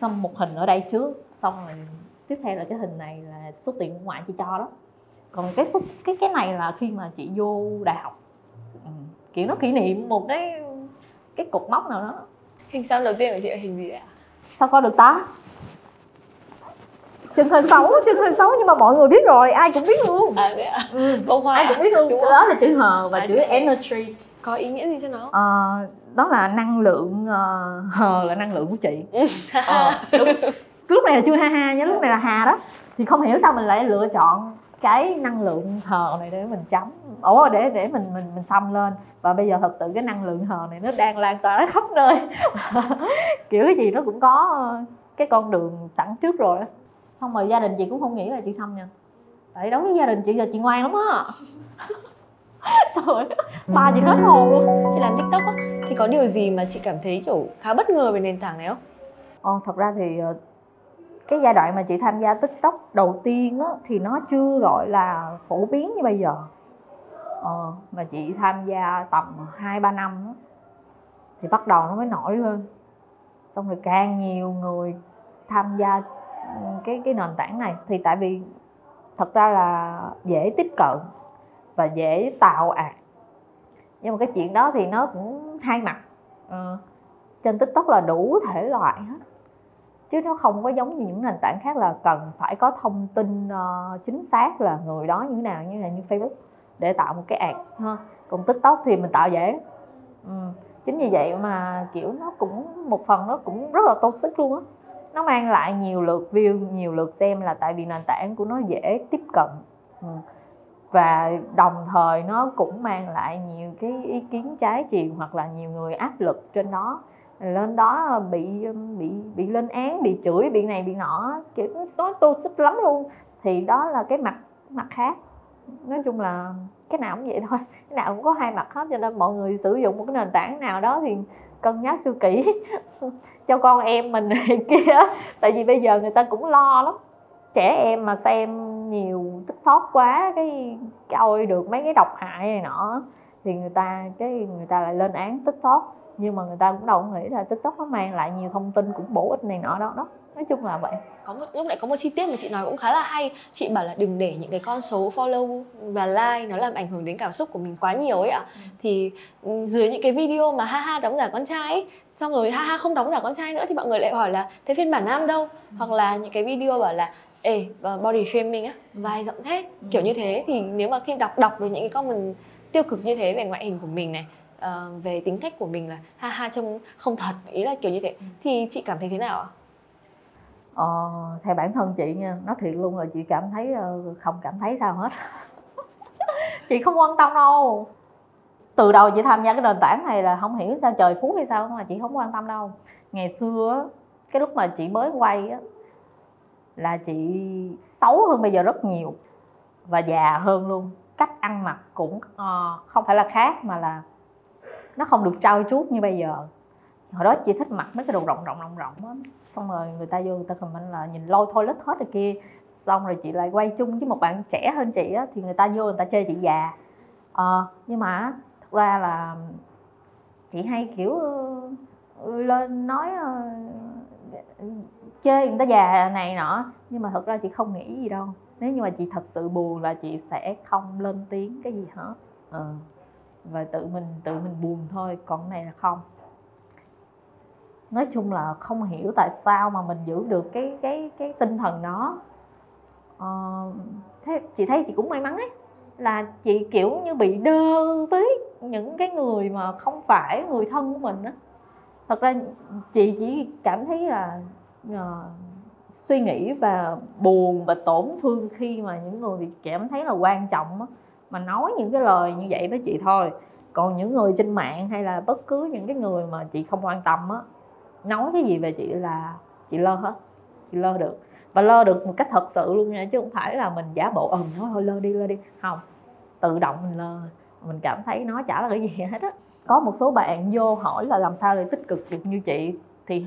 Speaker 2: Xong một hình ở đây trước. Xong rồi tiếp theo là cái hình này là số tiền ngoại chị cho đó. Còn cái số cái cái này là khi mà chị vô đại học. Ừ. kiểu nó kỷ niệm một cái cái cục mốc nào đó.
Speaker 1: Hình xăm đầu tiên của chị là hình gì ạ?
Speaker 2: Sao coi được ta? Chân hơi xấu chân hơi xấu nhưng mà mọi người biết rồi ai cũng biết luôn.
Speaker 1: À ạ. Ừ. bông hoa
Speaker 2: ai cũng biết luôn. Đúng đó là chữ hờ và à, chữ energy
Speaker 1: có ý nghĩa gì cho nó?
Speaker 2: À, đó là năng lượng uh, hờ là năng lượng của chị. À, đúng. lúc này là chưa ha ha nhớ lúc này là hà đó. Thì không hiểu sao mình lại lựa chọn cái năng lượng hờ này để mình chấm. Ủa để để mình mình mình xăm lên. Và bây giờ thật sự cái năng lượng hờ này nó đang lan tỏa khắp nơi. Kiểu cái gì nó cũng có cái con đường sẵn trước rồi xong rồi gia đình chị cũng không nghĩ là chị xăm nha. Tại đối với gia đình chị là chị ngoan lắm á trời bà thì hết hồn luôn.
Speaker 1: Chị làm tiktok á thì có điều gì mà chị cảm thấy kiểu khá bất ngờ về nền tảng này không?
Speaker 2: Ờ thật ra thì ờ, cái giai đoạn mà chị tham gia tiktok đầu tiên á thì nó chưa gọi là phổ biến như bây giờ. Ờ, mà chị tham gia tầm hai ba năm á thì bắt đầu nó mới nổi lên. Xong rồi càng nhiều người tham gia ừ, cái cái nền tảng này. Thì tại vì thật ra là dễ tiếp cận và dễ tạo ạt nhưng mà cái chuyện đó thì nó cũng hai mặt. Ừ. trên tiktok là đủ thể loại hết. Chứ nó không có giống như những nền tảng khác là cần phải có thông tin uh, chính xác là người đó như thế nào như là như facebook để tạo một cái ạt ha. Còn tiktok thì mình tạo dễ ừ. chính vì vậy mà kiểu nó cũng một phần nó cũng rất là toxic luôn á. Nó mang lại nhiều lượt view nhiều lượt xem là tại vì nền tảng của nó dễ tiếp cận. Ừ và đồng thời nó cũng mang lại nhiều cái ý kiến trái chiều hoặc là nhiều người áp lực trên đó. Lên đó bị bị bị lên án, bị chửi, bị này, bị nọ, kiểu nó tô xích lắm luôn. Thì đó là cái mặt mặt khác. Nói chung là cái nào cũng vậy thôi. Cái nào cũng có hai mặt hết, cho nên mọi người sử dụng một cái nền tảng nào đó thì cân nhắc cho kỹ. Cho con em mình này kia. Tại vì bây giờ người ta cũng lo lắm trẻ em mà xem nhiều tiktok quá cái coi được mấy cái độc hại này nọ thì người ta cái người ta lại lên án tiktok. Nhưng mà người ta cũng đâu nghĩ là tiktok nó mang lại nhiều thông tin cũng bổ ích này nọ đó đó. Nói chung là vậy.
Speaker 1: Có một lúc lại có một chi tiết mà chị nói cũng khá là hay. Chị bảo là đừng để những cái con số follow và like nó làm ảnh hưởng đến cảm xúc của mình quá nhiều ấy ạ. Ừ. thì ừ, dưới những cái video mà ha ha đóng giả con trai ấy, xong rồi ha ha không đóng giả con trai nữa thì mọi người lại hỏi là thế phiên bản nam đâu? Ừ. hoặc là những cái video bảo là ê ờ, body shaming á vai rộng thế ừ. kiểu như thế thì nếu mà khi đọc đọc được những cái comment tiêu cực như thế về ngoại hình của mình này uh, về tính cách của mình là ha ha trông không thật ý là kiểu như thế ừ. thì chị cảm thấy thế nào ạ?
Speaker 2: Ờ, theo bản thân chị nha nói thiệt luôn là chị cảm thấy uh, không cảm thấy sao hết chị không quan tâm đâu từ đầu chị tham gia cái nền tảng này là không hiểu sao trời phú hay sao mà chị không quan tâm đâu ngày xưa cái lúc mà chị mới quay á là chị xấu hơn bây giờ rất nhiều và già hơn luôn. Cách ăn mặc cũng uh, không phải là khác mà là nó không được trau chuốt như bây giờ. Hồi đó chị thích mặc mấy cái đồ rộng rộng rộng rộng á. Xong rồi người ta vô người ta comment là nhìn lôi thôi lít hết rồi kia. Xong rồi chị lại quay chung với một bạn trẻ hơn chị á thì người ta vô người ta chơi chị già. Ờ, nhưng mà thật ra là chị hay kiểu ờ, lên nói ờ, chê người ta già này nọ. Nhưng mà thật ra chị không nghĩ gì đâu. Nếu như mà chị thật sự buồn là chị sẽ không lên tiếng cái gì hết. Ờ. và tự mình tự mình buồn thôi còn này là không. Nói chung là không hiểu tại sao mà mình giữ được cái cái cái tinh thần đó. Ờ, thế chị thấy chị cũng may mắn ấy là chị kiểu như bị đơ với những cái người mà không phải người thân của mình á. Thật ra chị chỉ cảm thấy là uh, suy nghĩ và buồn và tổn thương khi mà những người cảm thấy là quan trọng á. Mà nói những cái lời như vậy với chị thôi. Còn những người trên mạng hay là bất cứ những cái người mà chị không quan tâm á nói cái gì về chị là chị lơ hết chị lơ được. Và lơ được một cách thật sự luôn nha chứ không phải là mình giả bộ ờ, ừm nói thôi lơ đi lơ đi. Không tự động mình lơ. Mình cảm thấy nó chả là cái gì hết á. Có một số bạn vô hỏi là làm sao để tích cực được như chị? Thì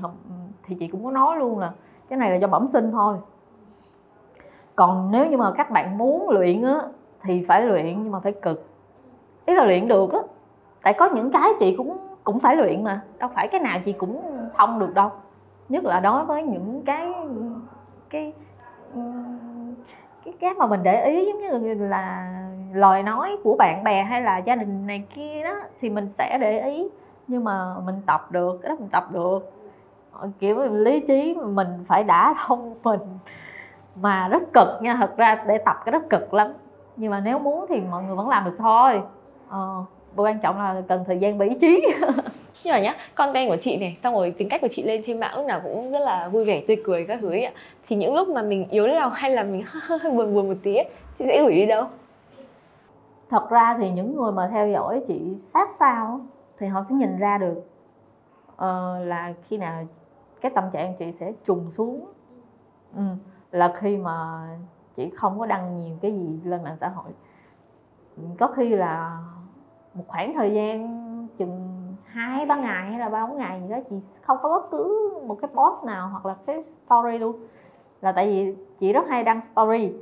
Speaker 2: thì chị cũng có nói luôn là cái này là do bẩm sinh thôi. Còn nếu như mà các bạn muốn luyện á, thì phải luyện nhưng mà phải cực. Ý là luyện được á, tại có những cái chị cũng cũng phải luyện mà, đâu phải cái nào chị cũng thông được đâu. Nhất là đối với những cái cái cái cái mà mình để ý, giống như là lời nói của bạn bè hay là gia đình này kia đó, thì mình sẽ để ý. Nhưng mà mình tập được, cái đó mình tập được kiểu lý trí mình phải đã thông mình mà rất cực nha. Thật ra để tập cái đó cực lắm. Nhưng mà nếu muốn thì mọi người vẫn làm được thôi. Ờ, quan trọng là cần thời gian và ý chí.
Speaker 1: Nhưng mà nhá content của chị này xong rồi tính cách của chị lên trên mạng lúc nào cũng rất là vui vẻ tươi cười các thứ ấy ạ. Thì những lúc mà mình yếu lòng hay là mình hơi buồn buồn một tí ấy, chị sẽ gửi đi đâu?
Speaker 2: Thật ra thì những người mà theo dõi chị sát sao thì họ sẽ nhìn ra được uh, là khi nào cái tâm trạng chị sẽ trùng xuống. Ừ, là khi mà chị không có đăng nhiều cái gì lên mạng xã hội. Có khi là một khoảng thời gian chừng hai ba ngày hay là ba bốn ngày gì đó chị không có bất cứ một cái post nào hoặc là cái story luôn. Là tại vì chị rất hay đăng story.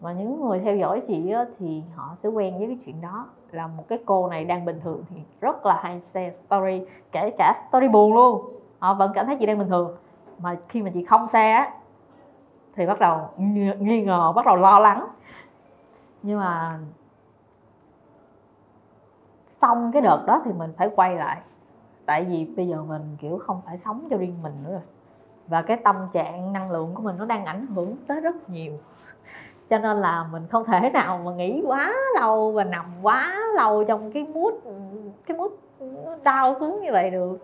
Speaker 2: Mà những người theo dõi chị á, thì họ sẽ quen với cái chuyện đó. Là một cái cô này đang bình thường thì rất là hay share story kể cả story buồn luôn họ vẫn cảm thấy chị đang bình thường. Mà khi mà chị không share thì bắt đầu nghi ngờ, bắt đầu lo lắng. Nhưng mà xong cái đợt đó thì mình phải quay lại. Tại vì bây giờ mình, kiểu, không phải sống cho riêng mình nữa rồi. Và cái tâm trạng, năng lượng của mình nó đang ảnh hưởng tới rất nhiều. Cho nên là mình không thể nào mà nghĩ quá lâu và nằm quá lâu trong cái mút cái mút đau xuống như vậy được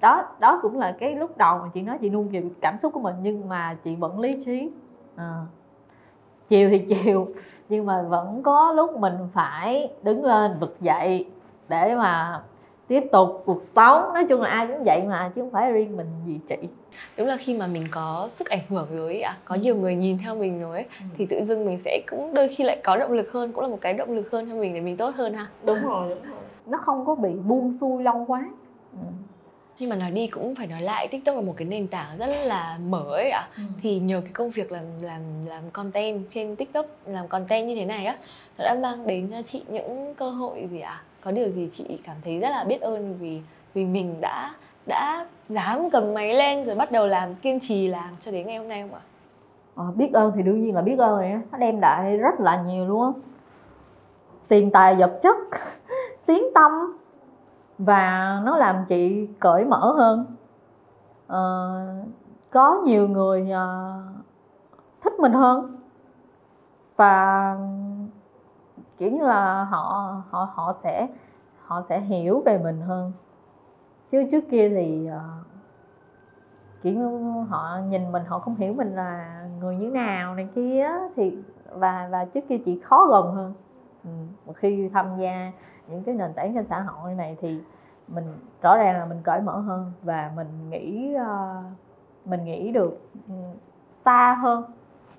Speaker 2: đó đó cũng là cái lúc đầu mà chị nói chị nuông kiều cảm xúc của mình nhưng mà chị vẫn lý trí. À, chiều thì chiều nhưng mà vẫn có lúc mình phải đứng lên vực dậy để mà tiếp tục cuộc sống. Nói chung là ai cũng vậy mà chứ không phải riêng mình gì chị.
Speaker 1: Đúng là khi mà mình có sức ảnh hưởng rồi ạ à, có nhiều người nhìn theo mình rồi ấy, ừ. thì tự dưng mình sẽ cũng đôi khi lại có động lực hơn cũng là một cái động lực hơn cho mình để mình tốt hơn ha.
Speaker 2: Đúng rồi đúng rồi. Nó không có bị buông xuôi lâu quá. Ừ
Speaker 1: nhưng mà nói đi cũng phải nói lại tiktok là một cái nền tảng rất là mở ấy ạ. Ừ. thì nhờ cái công việc làm làm làm content trên tiktok làm content như thế này á nó đã mang đến cho chị những cơ hội gì ạ? À? có điều gì chị cảm thấy rất là biết ơn vì vì mình đã đã dám cầm máy lên rồi bắt đầu làm kiên trì làm cho đến ngày hôm nay không ạ?
Speaker 2: À, biết ơn thì đương nhiên là biết ơn rồi nó đem lại rất là nhiều luôn. Tiền tài vật chất tiếng tâm và nó làm chị cởi mở hơn. À, có nhiều người à, thích mình hơn. Và kiểu như là họ họ họ sẽ họ sẽ hiểu về mình hơn. Chứ trước kia thì à, kiểu như họ nhìn mình họ không hiểu mình là người như nào này kia thì và và trước kia chị khó gần hơn. Ừ, một khi tham gia những cái nền tảng trên xã hội này thì mình rõ ràng là mình cởi mở hơn và mình nghĩ uh, mình nghĩ được ừ, xa hơn.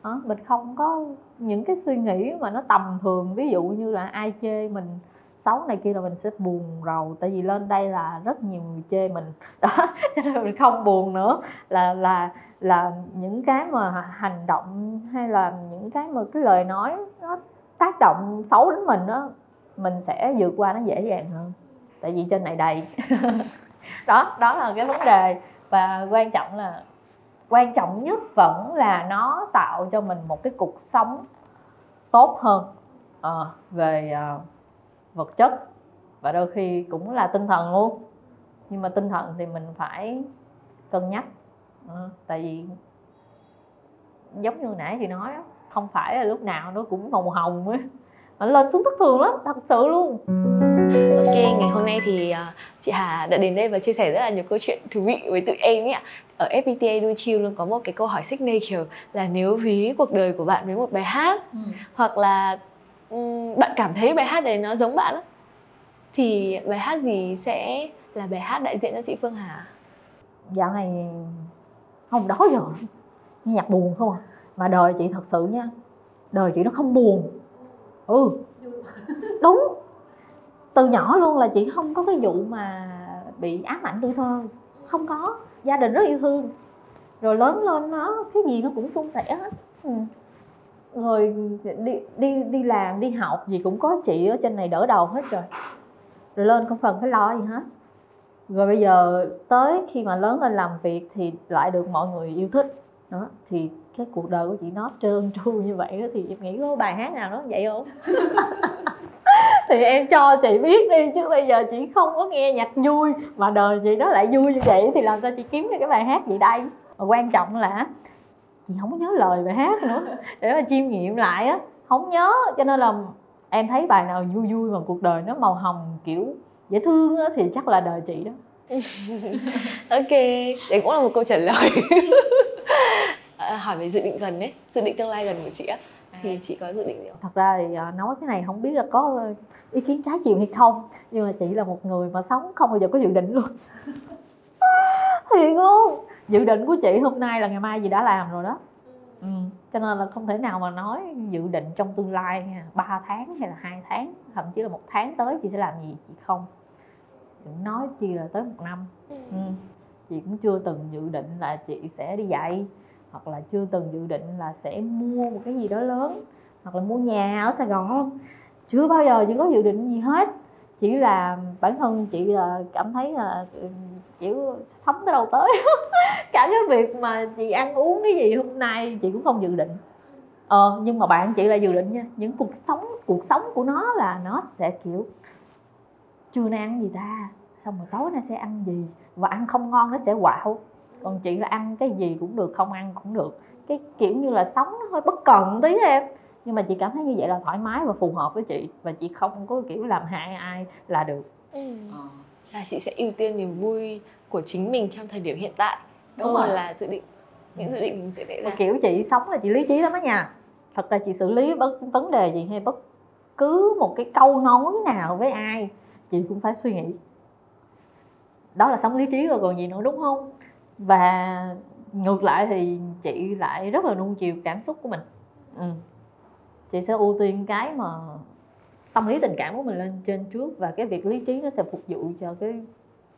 Speaker 2: Đó, mình không có những cái suy nghĩ mà nó tầm thường. Ví dụ như là ai chê mình xấu này kia là mình sẽ buồn rầu tại vì lên đây là rất nhiều người chê mình. Đó cho nên mình không buồn nữa. Là là là những cái mà hành động hay là những cái mà cái lời nói nó tác động xấu đến mình đó mình sẽ vượt qua nó dễ dàng hơn. Tại vì trên này đầy. Đó đó là cái vấn đề. Và quan trọng là quan trọng nhất vẫn là nó tạo cho mình một cái cuộc sống tốt hơn à, về à, vật chất. Và đôi khi cũng là tinh thần luôn. Nhưng mà tinh thần thì mình phải cân nhắc. À, tại vì giống như nãy chị nói không phải là lúc nào nó cũng màu hồng ấy nó lên xuống thất thường lắm thật sự luôn
Speaker 1: Ok, ngày hôm nay thì uh, chị Hà đã đến đây và chia sẻ rất là nhiều câu chuyện thú vị với tụi em ấy ạ. Ở FPTA Do Chill luôn có một cái câu hỏi signature là nếu ví cuộc đời của bạn với một bài hát ừ. hoặc là um, bạn cảm thấy bài hát đấy nó giống bạn thì bài hát gì sẽ là bài hát đại diện cho chị Phương Hà?
Speaker 2: Dạo này không đó giờ nghe nhạc buồn không à mà đời chị thật sự nha đời chị nó không buồn ừ. Đúng. Từ nhỏ luôn là chị không có cái vụ mà bị ám ảnh tuổi thơ. Không có. Gia đình rất yêu thương. Rồi lớn lên nó, cái gì nó cũng suôn sẻ hết. Ừ. rồi đi đi đi làm, đi học gì cũng có chị ở trên này đỡ đầu hết rồi. Rồi lên không cần phải lo gì hết. Rồi bây giờ tới khi mà lớn lên làm việc thì lại được mọi người yêu thích đó thì cái cuộc đời của chị nó trơn tru như vậy đó, thì em nghĩ có bài hát nào nó vậy không? Thì em cho chị biết đi chứ bây giờ chị không có nghe nhạc vui mà đời chị nó lại vui như vậy thì làm sao chị kiếm được cái bài hát gì đây? Và quan trọng là chị không có nhớ lời bài hát nữa. Để mà chiêm nghiệm lại á không nhớ cho nên là em thấy bài nào vui vui mà cuộc đời nó màu hồng kiểu dễ thương á thì chắc là đời chị đó.
Speaker 1: ok đấy cũng là một câu trả lời à, hỏi về dự định gần đấy dự định tương lai gần của chị á thì à. chị có dự định gì không?
Speaker 2: Thật ra thì à, nói cái này không biết là có ý kiến trái chiều hay không nhưng mà chị là một người mà sống không bao giờ có dự định luôn thiệt luôn dự định của chị hôm nay là ngày mai gì đã làm rồi đó ừ. cho nên là không thể nào mà nói dự định trong tương lai nha ba tháng hay là hai tháng thậm chí là một tháng tới chị sẽ làm gì chị không đừng nói chi là tới một năm. Ừ. ừ. chị cũng chưa từng dự định là chị sẽ đi dạy hoặc là chưa từng dự định là sẽ mua một cái gì đó lớn hoặc là mua nhà ở Sài Gòn. Chưa bao giờ chị có dự định gì hết. Chỉ là bản thân chị là cảm thấy là ừ, kiểu sống tới đâu tới. Cả cái việc mà chị ăn uống cái gì hôm nay chị cũng không dự định. Ờ nhưng mà bạn chị là dự định nha những cuộc sống cuộc sống của nó là nó sẽ kiểu trưa nay ăn gì ta xong rồi tối nay sẽ ăn gì và ăn không ngon nó sẽ quạo. Còn chị là ăn cái gì cũng được không ăn cũng được. Cái kiểu như là sống nó hơi bất cần tí em. Nhưng mà chị cảm thấy như vậy là thoải mái và phù hợp với chị và chị không có kiểu làm hại ai là được. Ừ.
Speaker 1: Ờ. là chị sẽ ưu tiên niềm vui của chính mình trong thời điểm hiện tại. Đúng rồi. là dự định những dự định mình sẽ vẽ ra.
Speaker 2: Kiểu chị sống là chị lý trí lắm á nha. Thật ra chị xử lý bất vấn đề gì hay bất cứ một cái câu nói nào với ai chị cũng phải suy nghĩ đó là sống lý trí rồi còn gì nữa đúng không? Và ngược lại thì chị lại rất là nuông chiều cảm xúc của mình. Ừ. chị sẽ ưu tiên cái mà tâm lý tình cảm của mình lên trên trước và cái việc lý trí nó sẽ phục vụ cho cái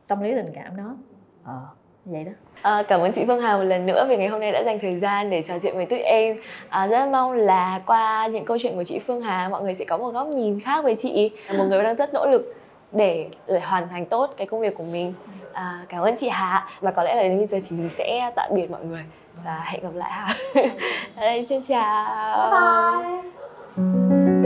Speaker 2: tâm lý tình cảm đó. À vậy đó.
Speaker 1: À, cảm ơn chị Phương Hà một lần nữa vì ngày hôm nay đã dành thời gian để trò chuyện với tụi em. À, rất mong là qua những câu chuyện của chị Phương Hà mọi người sẽ có một góc nhìn khác về chị. Một người đang rất nỗ lực để, để hoàn thành tốt cái công việc của mình à, cảm ơn chị Hà và có lẽ là đến bây giờ thì mình sẽ tạm biệt mọi người và hẹn gặp lại ha. Đây, xin chào.
Speaker 2: Bye. bye.